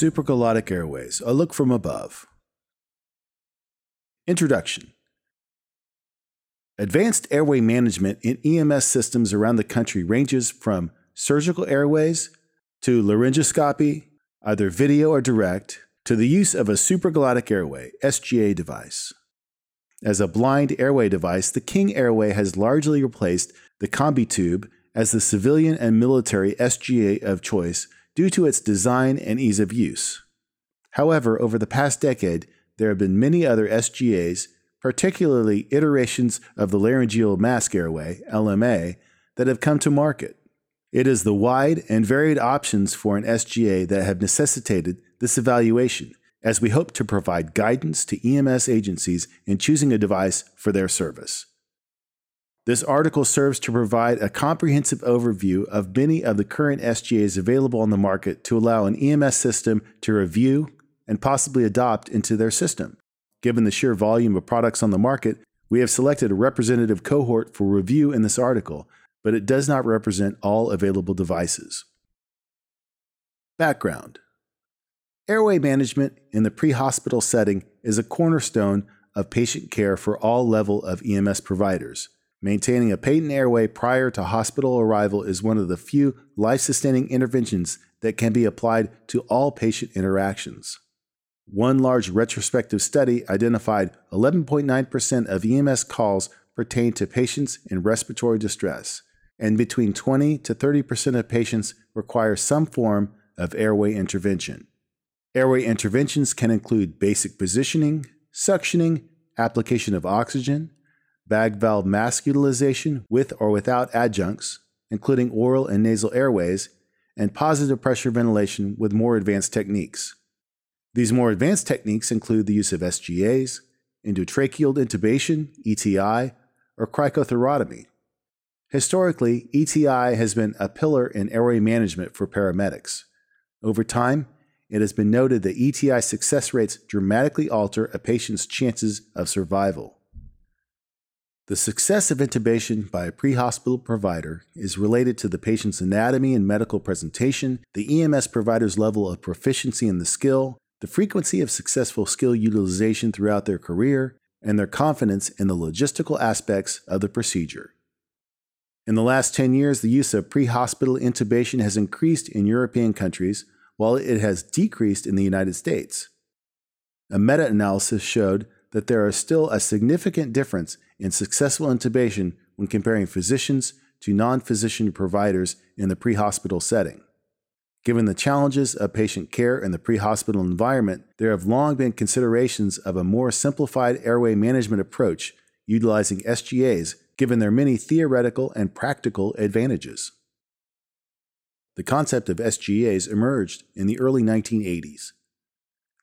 Supraglottic Airways A Look from Above. Introduction Advanced airway management in EMS systems around the country ranges from surgical airways to laryngoscopy, either video or direct, to the use of a supraglottic airway SGA device. As a blind airway device, the King Airway has largely replaced the Combi tube as the civilian and military SGA of choice due to its design and ease of use. However, over the past decade, there have been many other SGAs particularly iterations of the laryngeal mask airway, LMA, that have come to market. It is the wide and varied options for an SGA that have necessitated this evaluation, as we hope to provide guidance to EMS agencies in choosing a device for their service. This article serves to provide a comprehensive overview of many of the current SGAs available on the market to allow an EMS system to review and possibly adopt into their system. Given the sheer volume of products on the market, we have selected a representative cohort for review in this article, but it does not represent all available devices. Background Airway management in the pre hospital setting is a cornerstone of patient care for all level of EMS providers. Maintaining a patent airway prior to hospital arrival is one of the few life sustaining interventions that can be applied to all patient interactions. One large retrospective study identified 11.9% of EMS calls pertain to patients in respiratory distress, and between 20 to 30% of patients require some form of airway intervention. Airway interventions can include basic positioning, suctioning, application of oxygen, bag valve mask utilization with or without adjuncts, including oral and nasal airways, and positive pressure ventilation with more advanced techniques. These more advanced techniques include the use of SGAs, endotracheal intubation, ETI, or cricothyrotomy. Historically, ETI has been a pillar in airway management for paramedics. Over time, it has been noted that ETI success rates dramatically alter a patient's chances of survival. The success of intubation by a pre hospital provider is related to the patient's anatomy and medical presentation, the EMS provider's level of proficiency in the skill, the frequency of successful skill utilization throughout their career, and their confidence in the logistical aspects of the procedure. In the last 10 years, the use of pre hospital intubation has increased in European countries, while it has decreased in the United States. A meta analysis showed that there is still a significant difference in successful intubation when comparing physicians to non physician providers in the pre hospital setting. Given the challenges of patient care in the pre hospital environment, there have long been considerations of a more simplified airway management approach utilizing SGAs given their many theoretical and practical advantages. The concept of SGAs emerged in the early 1980s.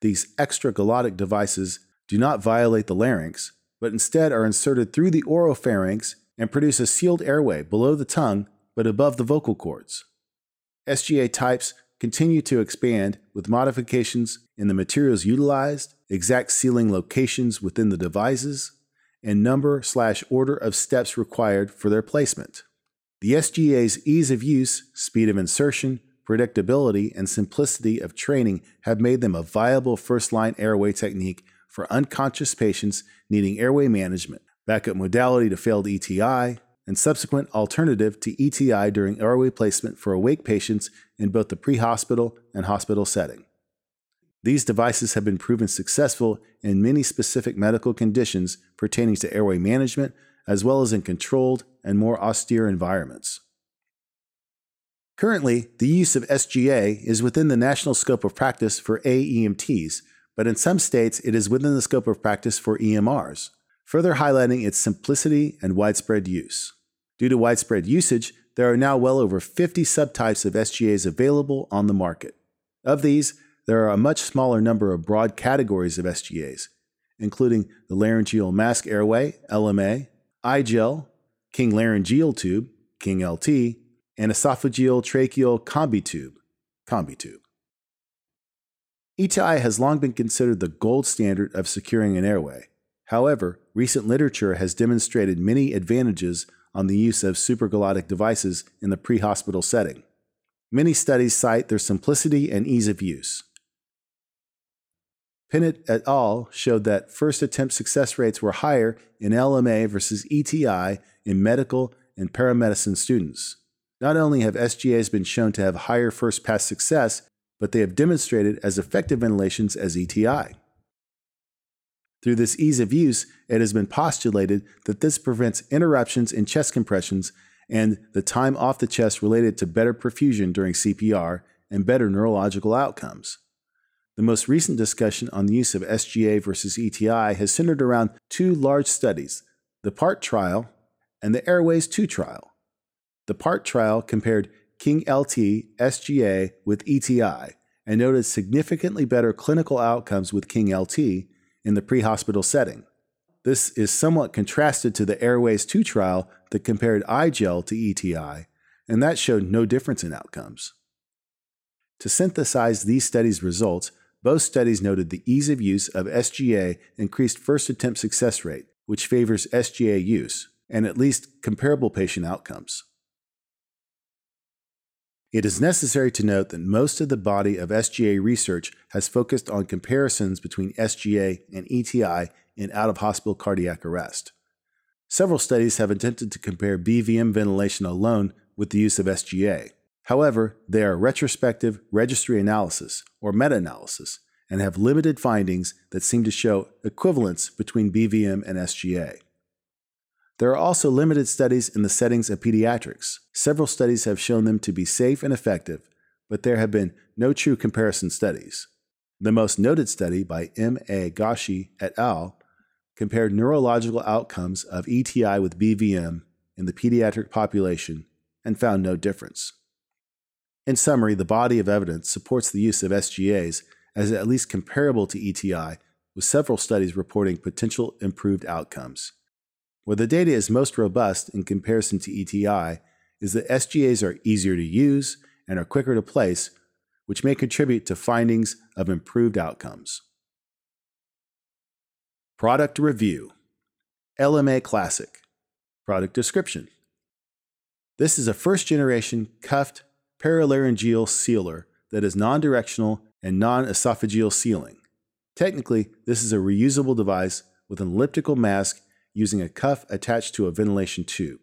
These extraglottic devices do not violate the larynx, but instead are inserted through the oropharynx and produce a sealed airway below the tongue but above the vocal cords. SGA types continue to expand with modifications in the materials utilized, exact sealing locations within the devices, and number slash order of steps required for their placement. The SGA's ease of use, speed of insertion, predictability, and simplicity of training have made them a viable first line airway technique for unconscious patients needing airway management, backup modality to failed ETI, and subsequent alternative to ETI during airway placement for awake patients in both the pre hospital and hospital setting. These devices have been proven successful in many specific medical conditions pertaining to airway management, as well as in controlled and more austere environments. Currently, the use of SGA is within the national scope of practice for AEMTs, but in some states it is within the scope of practice for EMRs, further highlighting its simplicity and widespread use. Due to widespread usage, there are now well over 50 subtypes of SGAs available on the market. Of these, there are a much smaller number of broad categories of SGAs, including the laryngeal mask airway, LMA, iGel, King laryngeal tube, King LT, and esophageal tracheal combi tube, combi tube. ETI has long been considered the gold standard of securing an airway. However, recent literature has demonstrated many advantages on the use of supraglottic devices in the pre hospital setting. Many studies cite their simplicity and ease of use. Pinnett et al. showed that first attempt success rates were higher in LMA versus ETI in medical and paramedicine students. Not only have SGAs been shown to have higher first pass success, but they have demonstrated as effective ventilations as ETI. Through this ease of use, it has been postulated that this prevents interruptions in chest compressions and the time off the chest related to better perfusion during CPR and better neurological outcomes. The most recent discussion on the use of SGA versus ETI has centered around two large studies the PART trial and the Airways 2 trial. The PART trial compared King LT SGA with ETI and noted significantly better clinical outcomes with King LT in the pre hospital setting. This is somewhat contrasted to the Airways 2 trial that compared iGel to ETI, and that showed no difference in outcomes. To synthesize these studies' results, both studies noted the ease of use of SGA increased first attempt success rate, which favors SGA use, and at least comparable patient outcomes. It is necessary to note that most of the body of SGA research has focused on comparisons between SGA and ETI in out of hospital cardiac arrest. Several studies have attempted to compare BVM ventilation alone with the use of SGA. However, they are retrospective registry analysis or meta analysis and have limited findings that seem to show equivalence between BVM and SGA. There are also limited studies in the settings of pediatrics. Several studies have shown them to be safe and effective, but there have been no true comparison studies. The most noted study by M. A. Gausche et al. compared neurological outcomes of ETI with BVM in the pediatric population and found no difference. In summary, the body of evidence supports the use of SGAs as at least comparable to ETI, with several studies reporting potential improved outcomes. Where the data is most robust in comparison to ETI is that SGAs are easier to use and are quicker to place, which may contribute to findings of improved outcomes. Product Review LMA Classic Product Description This is a first generation cuffed paralaryngeal sealer that is non directional and non esophageal sealing. Technically, this is a reusable device with an elliptical mask using a cuff attached to a ventilation tube.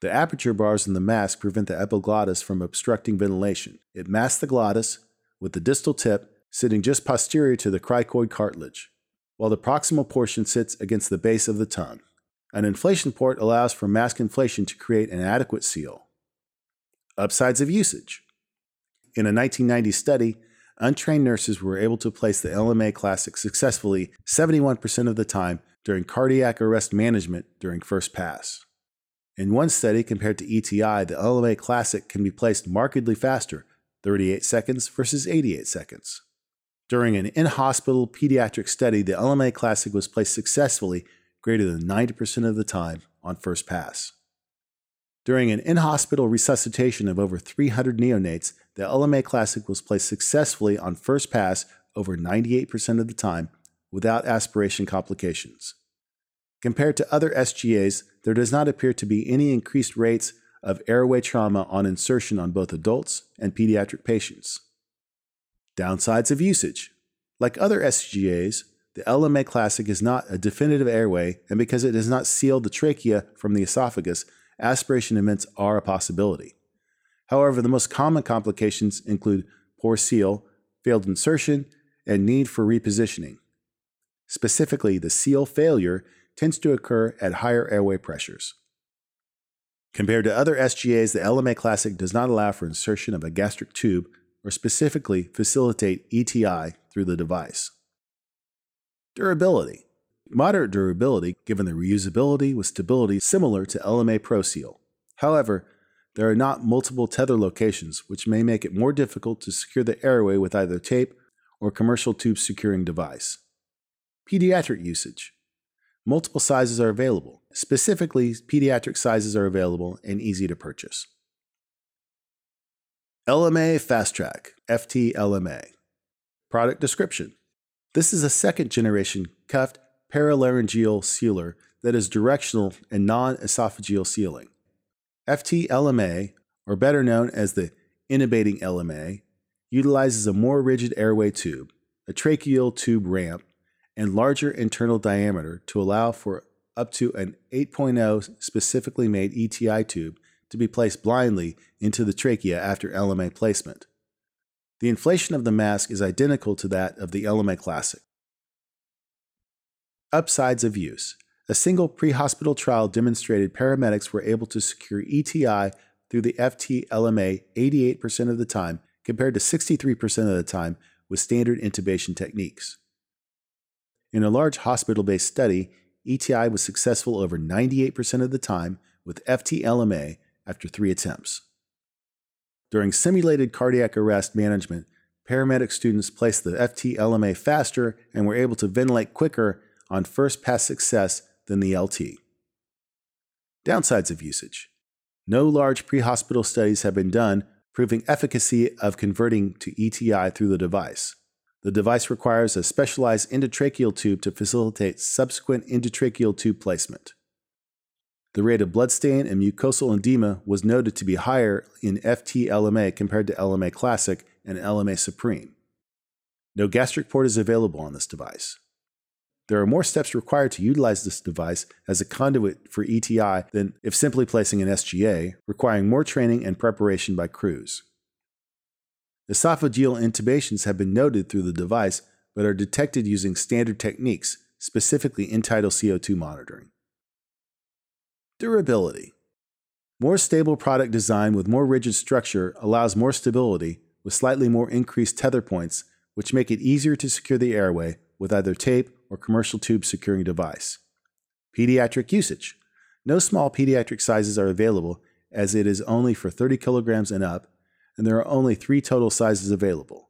The aperture bars in the mask prevent the epiglottis from obstructing ventilation. It masks the glottis, with the distal tip sitting just posterior to the cricoid cartilage, while the proximal portion sits against the base of the tongue. An inflation port allows for mask inflation to create an adequate seal. Upsides of usage. In a 1990 study, untrained nurses were able to place the LMA Classic successfully 71% of the time during cardiac arrest management during first pass. In one study compared to ETI, the LMA Classic can be placed markedly faster, 38 seconds versus 88 seconds. During an in hospital pediatric study, the LMA Classic was placed successfully greater than 90% of the time on first pass. During an in hospital resuscitation of over 300 neonates, the LMA Classic was placed successfully on first pass over 98% of the time without aspiration complications. Compared to other SGAs, there does not appear to be any increased rates of airway trauma on insertion on both adults and pediatric patients. Downsides of usage. Like other SGAs, the LMA Classic is not a definitive airway, and because it does not seal the trachea from the esophagus, aspiration events are a possibility. However, the most common complications include poor seal, failed insertion, and need for repositioning. Specifically, the seal failure tends to occur at higher airway pressures. Compared to other SGAs, the LMA Classic does not allow for insertion of a gastric tube or specifically facilitate ETI through the device. Durability. Moderate durability given the reusability with stability similar to LMA ProSeal. However, there are not multiple tether locations, which may make it more difficult to secure the airway with either tape or commercial tube securing device. Pediatric usage. Multiple sizes are available. Specifically, pediatric sizes are available and easy to purchase. LMA Fastrach, FT-LMA. Product description. This is a second generation cuffed paralaryngeal sealer that is directional and non esophageal sealing. FT-LMA, or better known as the intubating LMA, utilizes a more rigid airway tube. a tracheal tube ramp, and larger internal diameter to allow for up to an 8.0 specifically made ETI tube to be placed blindly into the trachea after LMA placement. The inflation of the mask is identical to that of the LMA Classic. Upsides of use. A single pre hospital trial demonstrated paramedics were able to secure ETI through the FT LMA 88% of the time compared to 63% of the time with standard intubation techniques. In a large hospital based study, ETI was successful over 98% of the time with FTLMA after three attempts. During simulated cardiac arrest management, paramedic students placed the FTLMA faster and were able to ventilate quicker on first pass success than the LT. Downsides of usage No large pre hospital studies have been done proving efficacy of converting to ETI through the device. The device requires a specialized endotracheal tube to facilitate subsequent endotracheal tube placement. The rate of blood stain and mucosal edema was noted to be higher in FT LMA compared to LMA Classic and LMA Supreme. No gastric port is available on this device. There are more steps required to utilize this device as a conduit for ETI than if simply placing an SGA, requiring more training and preparation by crews. Esophageal intubations have been noted through the device, but are detected using standard techniques, specifically end-tidal CO2 monitoring. Durability. More stable product design with more rigid structure allows more stability with slightly more increased tether points, which make it easier to secure the airway with either tape or commercial tube securing device. Pediatric usage. No small pediatric sizes are available as it is only for 30 kilograms and up and there are only three total sizes available.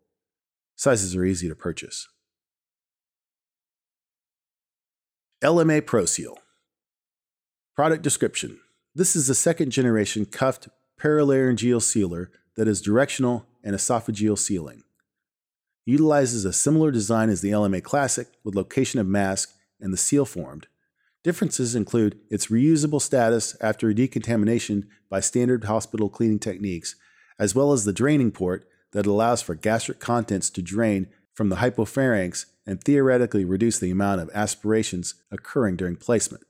Sizes are easy to purchase. LMA ProSeal. Product description This is a second generation cuffed paralaryngeal sealer that is directional and esophageal sealing. Utilizes a similar design as the LMA Classic with location of mask and the seal formed. Differences include its reusable status after decontamination by standard hospital cleaning techniques as well as the draining port that allows for gastric contents to drain from the hypopharynx and theoretically reduce the amount of aspirations occurring during placement.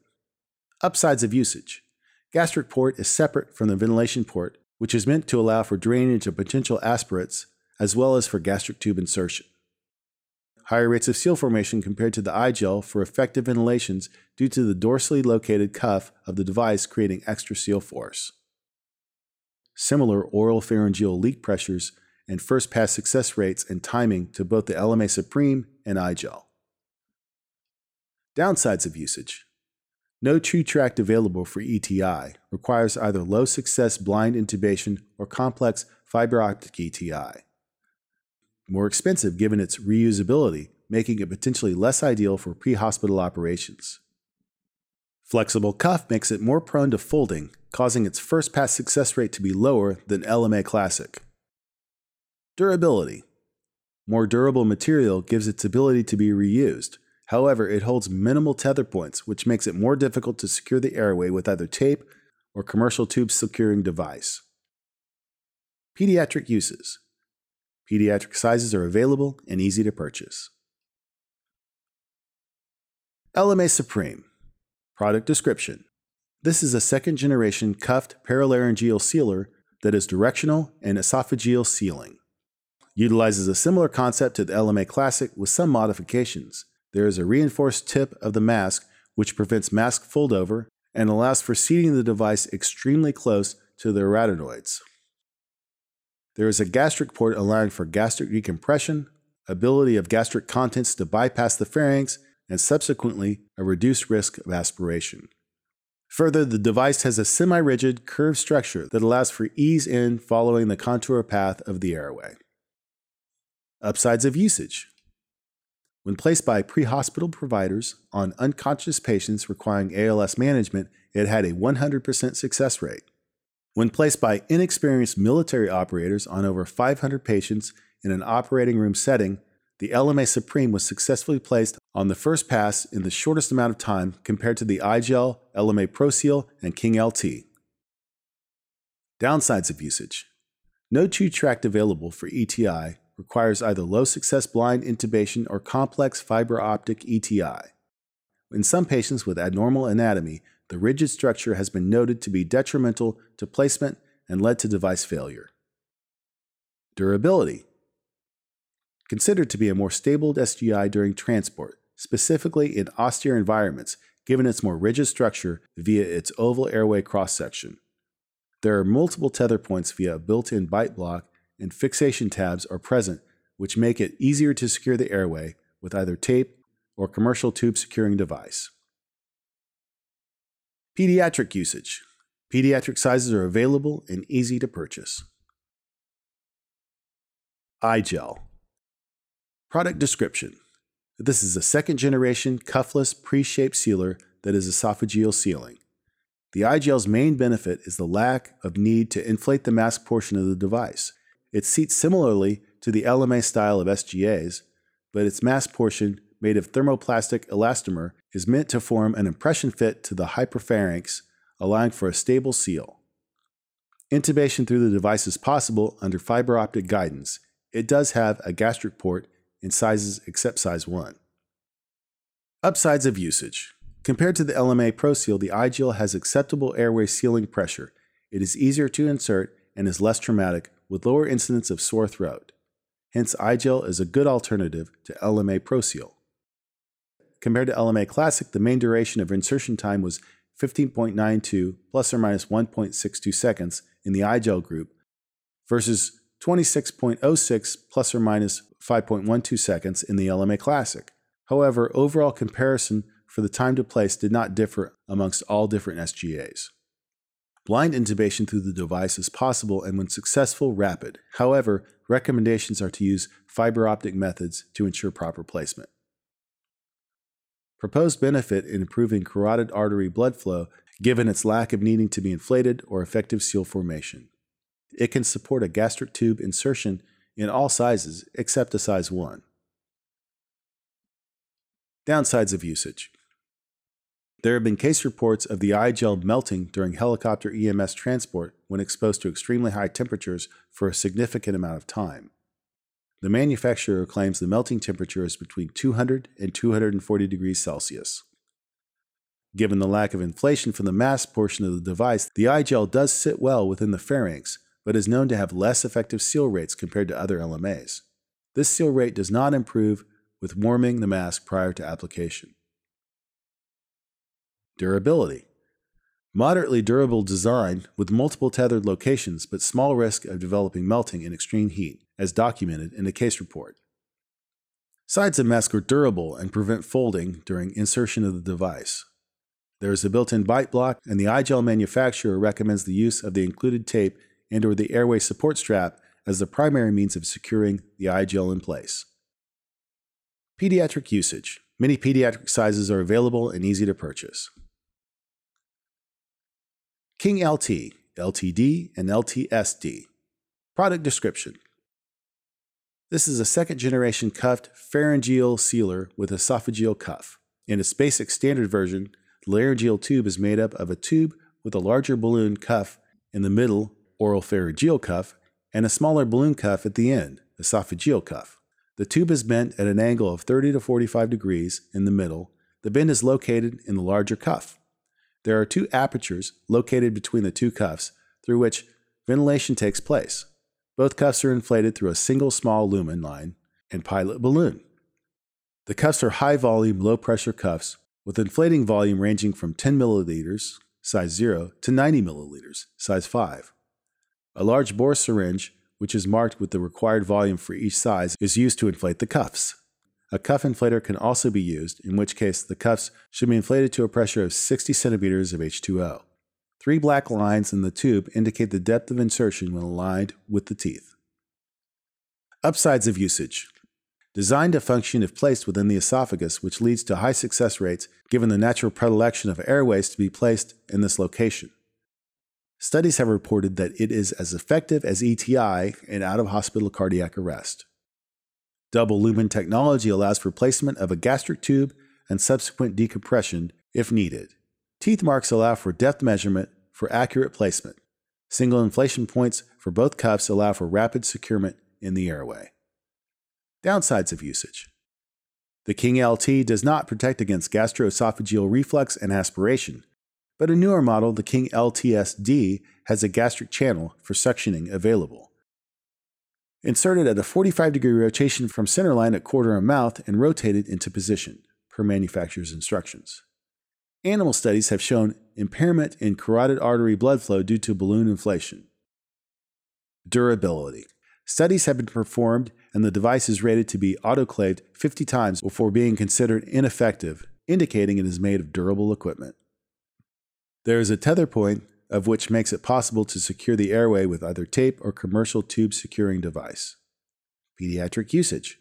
Upsides of usage Gastric port is separate from the ventilation port, which is meant to allow for drainage of potential aspirates as well as for gastric tube insertion. Higher rates of seal formation compared to the i-gel for effective ventilations due to the dorsally located cuff of the device creating extra seal force similar oral pharyngeal leak pressures and first pass success rates and timing to both the LMA Supreme and i-gel. Downsides of usage. No true tract available for ETI requires either low success blind intubation or complex fiber optic ETI. More expensive given its reusability, making it potentially less ideal for pre hospital operations. Flexible cuff makes it more prone to folding, causing its first pass success rate to be lower than LMA Classic. Durability. More durable material gives its ability to be reused. However, it holds minimal tether points, which makes it more difficult to secure the airway with either tape or commercial tube securing device. Pediatric uses. Pediatric sizes are available and easy to purchase. LMA Supreme Product description This is a second generation cuffed paralaryngeal sealer that is directional and esophageal sealing. Utilizes a similar concept to the LMA Classic with some modifications. There is a reinforced tip of the mask which prevents mask foldover and allows for seating the device extremely close to the arytenoids. There is a gastric port allowing for gastric decompression, ability of gastric contents to bypass the pharynx, and subsequently a reduced risk of aspiration. Further, the device has a semi rigid, curved structure that allows for ease in following the contour path of the airway. Upsides of usage When placed by pre hospital providers on unconscious patients requiring ALS management, it had a 100% success rate. When placed by inexperienced military operators on over 500 patients in an operating room setting, the LMA Supreme was successfully placed on the first pass in the shortest amount of time compared to the i-gel, LMA ProSeal, and King LT. Downsides of usage. No true tract available for ETI requires either low success blind intubation or complex fiber optic ETI. In some patients with abnormal anatomy, the rigid structure has been noted to be detrimental to placement and led to device failure. Durability. Considered to be a more stable SGI during transport, specifically in austere environments, given its more rigid structure via its oval airway cross section. There are multiple tether points via a built in bite block, and fixation tabs are present, which make it easier to secure the airway with either tape or commercial tube securing device. Pediatric usage. Pediatric sizes are available and easy to purchase. iGel. Product description. This is a second generation cuffless pre shaped sealer that is esophageal sealing. The iGel's main benefit is the lack of need to inflate the mask portion of the device. It seats similarly to the LMA style of SGAs, but its mask portion made of thermoplastic elastomer, is meant to form an impression fit to the hypopharynx, allowing for a stable seal. Intubation through the device is possible under fiber optic guidance. It does have a gastric port in sizes except size 1. Upsides of usage. Compared to the LMA ProSeal, the iGel has acceptable airway sealing pressure. It is easier to insert and is less traumatic, with lower incidence of sore throat. Hence, iGel is a good alternative to LMA ProSeal. Compared to LMA Classic, the main duration of insertion time was 15.92 plus or minus 1.62 seconds in the iGel group versus 26.06 plus or minus 5.12 seconds in the LMA Classic. However, overall comparison for the time to place did not differ amongst all different SGAs. Blind intubation through the device is possible and, when successful, rapid. However, recommendations are to use fiber optic methods to ensure proper placement. Proposed benefit in improving carotid artery blood flow given its lack of needing to be inflated or effective seal formation. It can support a gastric tube insertion in all sizes except a size 1. Downsides of usage. There have been case reports of the iGel melting during helicopter EMS transport when exposed to extremely high temperatures for a significant amount of time. The manufacturer claims the melting temperature is between 200 and 240 degrees Celsius. Given the lack of inflation from the mass portion of the device, the iGel does sit well within the pharynx, but is known to have less effective seal rates compared to other LMAs. This seal rate does not improve with warming the mask prior to application. Durability. Moderately durable design with multiple tethered locations, but small risk of developing melting in extreme heat as documented in the case report. Sides of mask are durable and prevent folding during insertion of the device. There is a built-in bite block, and the iGel manufacturer recommends the use of the included tape and or the airway support strap as the primary means of securing the iGel in place. Pediatric usage. Many pediatric sizes are available and easy to purchase. King LT, LTD, and LTSD. Product description this is a second generation cuffed pharyngeal sealer with esophageal cuff. In its basic standard version, the laryngeal tube is made up of a tube with a larger balloon cuff in the middle, oral pharyngeal cuff, and a smaller balloon cuff at the end, esophageal cuff. The tube is bent at an angle of 30 to 45 degrees in the middle. The bend is located in the larger cuff. There are two apertures located between the two cuffs through which ventilation takes place. Both cuffs are inflated through a single small lumen line and pilot balloon. The cuffs are high volume, low pressure cuffs with inflating volume ranging from 10 milliliters, size 0, to 90 milliliters, size 5. A large bore syringe, which is marked with the required volume for each size, is used to inflate the cuffs. A cuff inflator can also be used, in which case the cuffs should be inflated to a pressure of 60 centimeters of H2O. Three black lines in the tube indicate the depth of insertion when aligned with the teeth. Upsides of usage. Designed to function if placed within the esophagus, which leads to high success rates given the natural predilection of airways to be placed in this location. Studies have reported that it is as effective as ETI in out of hospital cardiac arrest. Double lumen technology allows for placement of a gastric tube and subsequent decompression if needed. Teeth marks allow for depth measurement for accurate placement. Single inflation points for both cuffs allow for rapid securement in the airway. Downsides of usage The King LT does not protect against gastroesophageal reflux and aspiration, but a newer model, the King LTSD, has a gastric channel for suctioning available. Inserted at a 45 degree rotation from centerline at quarter of mouth and rotated into position, per manufacturer's instructions. Animal studies have shown impairment in carotid artery blood flow due to balloon inflation. Durability. Studies have been performed and the device is rated to be autoclaved 50 times before being considered ineffective, indicating it is made of durable equipment. There is a tether point of which makes it possible to secure the airway with either tape or commercial tube securing device. Pediatric usage.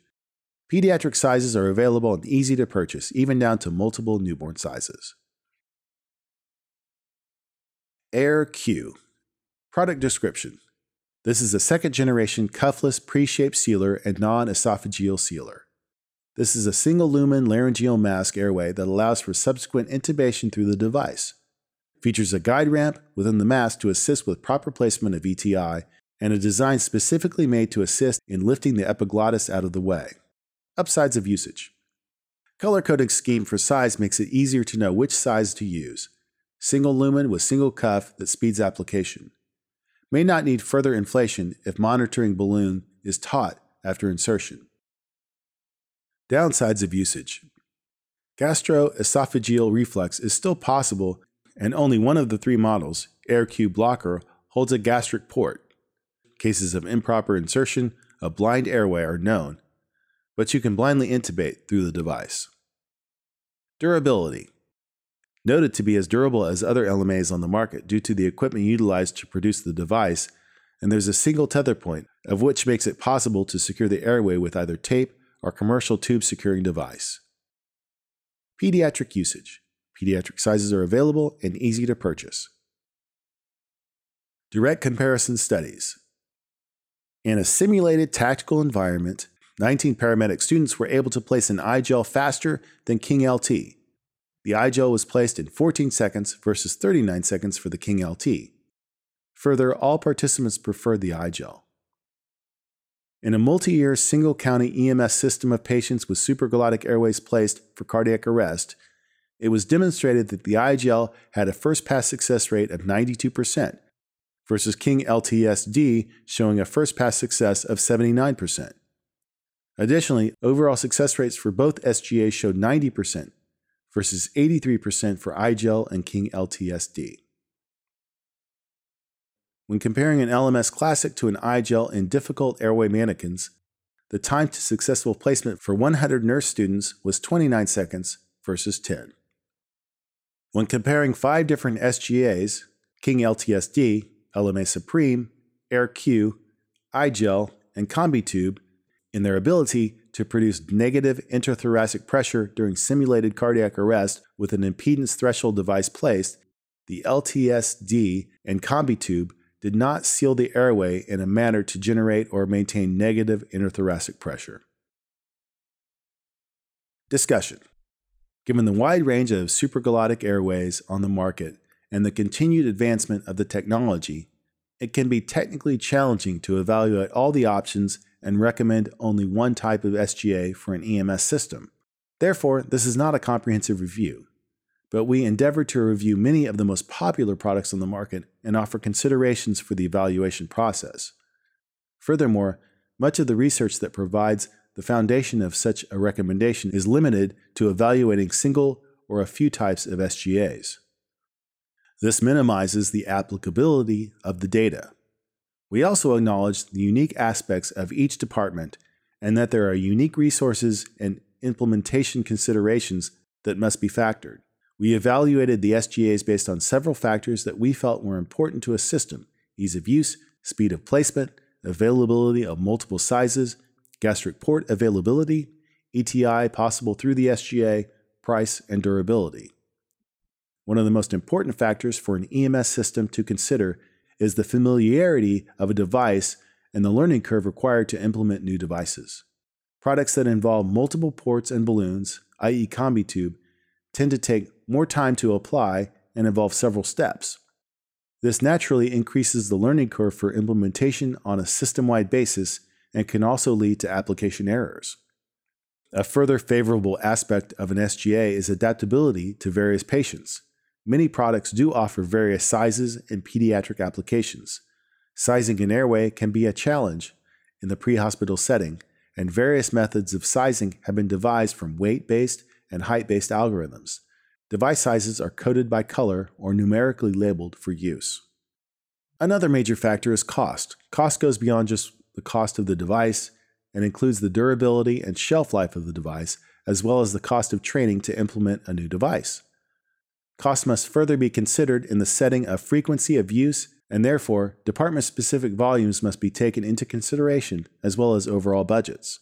Pediatric sizes are available and easy to purchase, even down to multiple newborn sizes. Air Q. Product description. This is a second generation cuffless pre shaped sealer and non esophageal sealer. This is a single lumen laryngeal mask airway that allows for subsequent intubation through the device. Features a guide ramp within the mask to assist with proper placement of ETI and a design specifically made to assist in lifting the epiglottis out of the way. Upsides of usage. Color coding scheme for size makes it easier to know which size to use. Single lumen with single cuff that speeds application may not need further inflation if monitoring balloon is taut after insertion. Downsides of usage Gastroesophageal reflux is still possible, and only one of the three models, AirQ Blocker, holds a gastric port. Cases of improper insertion of blind airway are known, but you can blindly intubate through the device. Durability noted to be as durable as other LMAs on the market due to the equipment utilized to produce the device, and there's a single tether point, of which makes it possible to secure the airway with either tape or commercial tube securing device. Pediatric usage. Pediatric sizes are available and easy to purchase. Direct comparison studies. In a simulated tactical environment, 19 paramedic students were able to place an iGel faster than King LT, the iGel was placed in 14 seconds versus 39 seconds for the King LT. Further, all participants preferred the iGel. In a multi year single county EMS system of patients with supraglottic airways placed for cardiac arrest, it was demonstrated that the iGel had a first pass success rate of 92%, versus King LTSD showing a first pass success of 79%. Additionally, overall success rates for both SGAs showed 90%, versus 83% for iGel and King LTSD. When comparing an LMS Classic to an iGel in difficult airway mannequins, the time to successful placement for 100 nurse students was 29 seconds versus 10. When comparing five different SGAs, King LTSD, LMA Supreme, AirQ, iGel, and CombiTube, in their ability to produce negative intrathoracic pressure during simulated cardiac arrest with an impedance threshold device placed, the LTSD and CombiTube did not seal the airway in a manner to generate or maintain negative intrathoracic pressure. Discussion Given the wide range of supraglottic airways on the market and the continued advancement of the technology, it can be technically challenging to evaluate all the options and recommend only one type of SGA for an EMS system. Therefore, this is not a comprehensive review, but we endeavor to review many of the most popular products on the market and offer considerations for the evaluation process. Furthermore, much of the research that provides the foundation of such a recommendation is limited to evaluating single or a few types of SGAs. This minimizes the applicability of the data. We also acknowledge the unique aspects of each department and that there are unique resources and implementation considerations that must be factored. We evaluated the SGAs based on several factors that we felt were important to a system ease of use, speed of placement, availability of multiple sizes, gastric port availability, ETI possible through the SGA, price, and durability. One of the most important factors for an EMS system to consider is the familiarity of a device and the learning curve required to implement new devices. Products that involve multiple ports and balloons, i.e., CombiTube, tend to take more time to apply and involve several steps. This naturally increases the learning curve for implementation on a system wide basis and can also lead to application errors. A further favorable aspect of an SGA is adaptability to various patients. Many products do offer various sizes and pediatric applications. Sizing an airway can be a challenge in the pre hospital setting, and various methods of sizing have been devised from weight based and height based algorithms. Device sizes are coded by color or numerically labeled for use. Another major factor is cost. Cost goes beyond just the cost of the device and includes the durability and shelf life of the device, as well as the cost of training to implement a new device. Cost must further be considered in the setting of frequency of use, and therefore, department specific volumes must be taken into consideration, as well as overall budgets.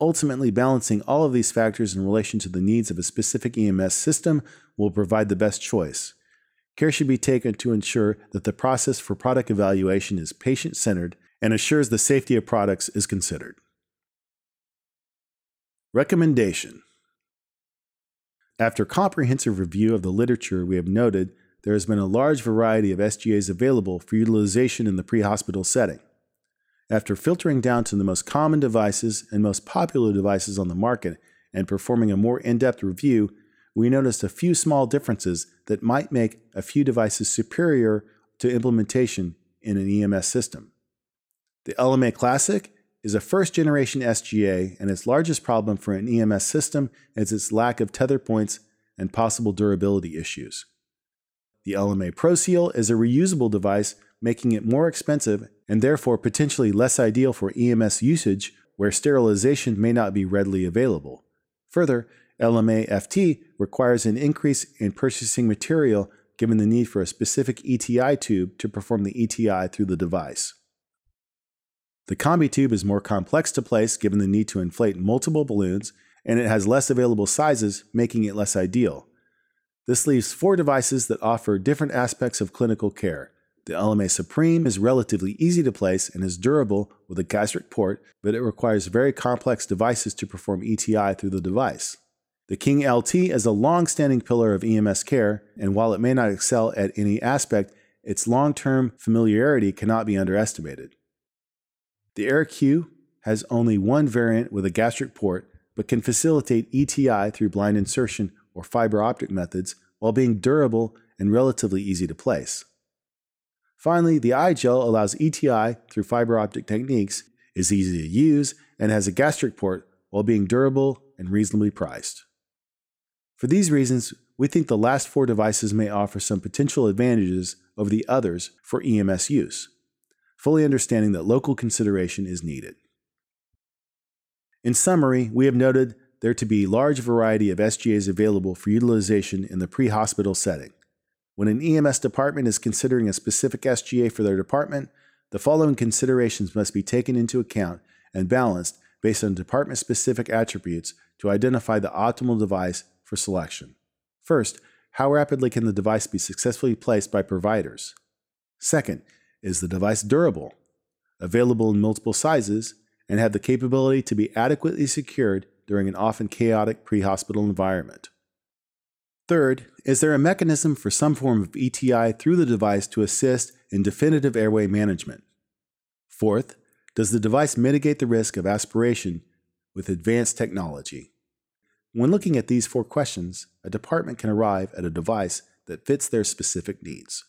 Ultimately, balancing all of these factors in relation to the needs of a specific EMS system will provide the best choice. Care should be taken to ensure that the process for product evaluation is patient centered and assures the safety of products is considered. Recommendation After comprehensive review of the literature, we have noted there has been a large variety of SGAs available for utilization in the pre hospital setting. After filtering down to the most common devices and most popular devices on the market and performing a more in depth review, we noticed a few small differences that might make a few devices superior to implementation in an EMS system. The LMA Classic is a first generation SGA, and its largest problem for an EMS system is its lack of tether points and possible durability issues. The LMA ProSeal is a reusable device, making it more expensive and therefore potentially less ideal for EMS usage where sterilization may not be readily available. Further, LMA FT requires an increase in purchasing material given the need for a specific ETI tube to perform the ETI through the device. The combi tube is more complex to place given the need to inflate multiple balloons, and it has less available sizes, making it less ideal. This leaves four devices that offer different aspects of clinical care. The LMA Supreme is relatively easy to place and is durable with a gastric port, but it requires very complex devices to perform ETI through the device. The King LT is a long standing pillar of EMS care, and while it may not excel at any aspect, its long term familiarity cannot be underestimated. The AirQ has only one variant with a gastric port, but can facilitate ETI through blind insertion or fiber optic methods while being durable and relatively easy to place. Finally, the iGel allows ETI through fiber optic techniques, is easy to use, and has a gastric port while being durable and reasonably priced. For these reasons, we think the last four devices may offer some potential advantages over the others for EMS use fully understanding that local consideration is needed. In summary, we have noted there to be large variety of SGAs available for utilization in the pre-hospital setting. When an EMS department is considering a specific SGA for their department, the following considerations must be taken into account and balanced based on department specific attributes to identify the optimal device for selection. First, how rapidly can the device be successfully placed by providers? Second, is the device durable, available in multiple sizes, and have the capability to be adequately secured during an often chaotic pre hospital environment? Third, is there a mechanism for some form of ETI through the device to assist in definitive airway management? Fourth, does the device mitigate the risk of aspiration with advanced technology? When looking at these four questions, a department can arrive at a device that fits their specific needs.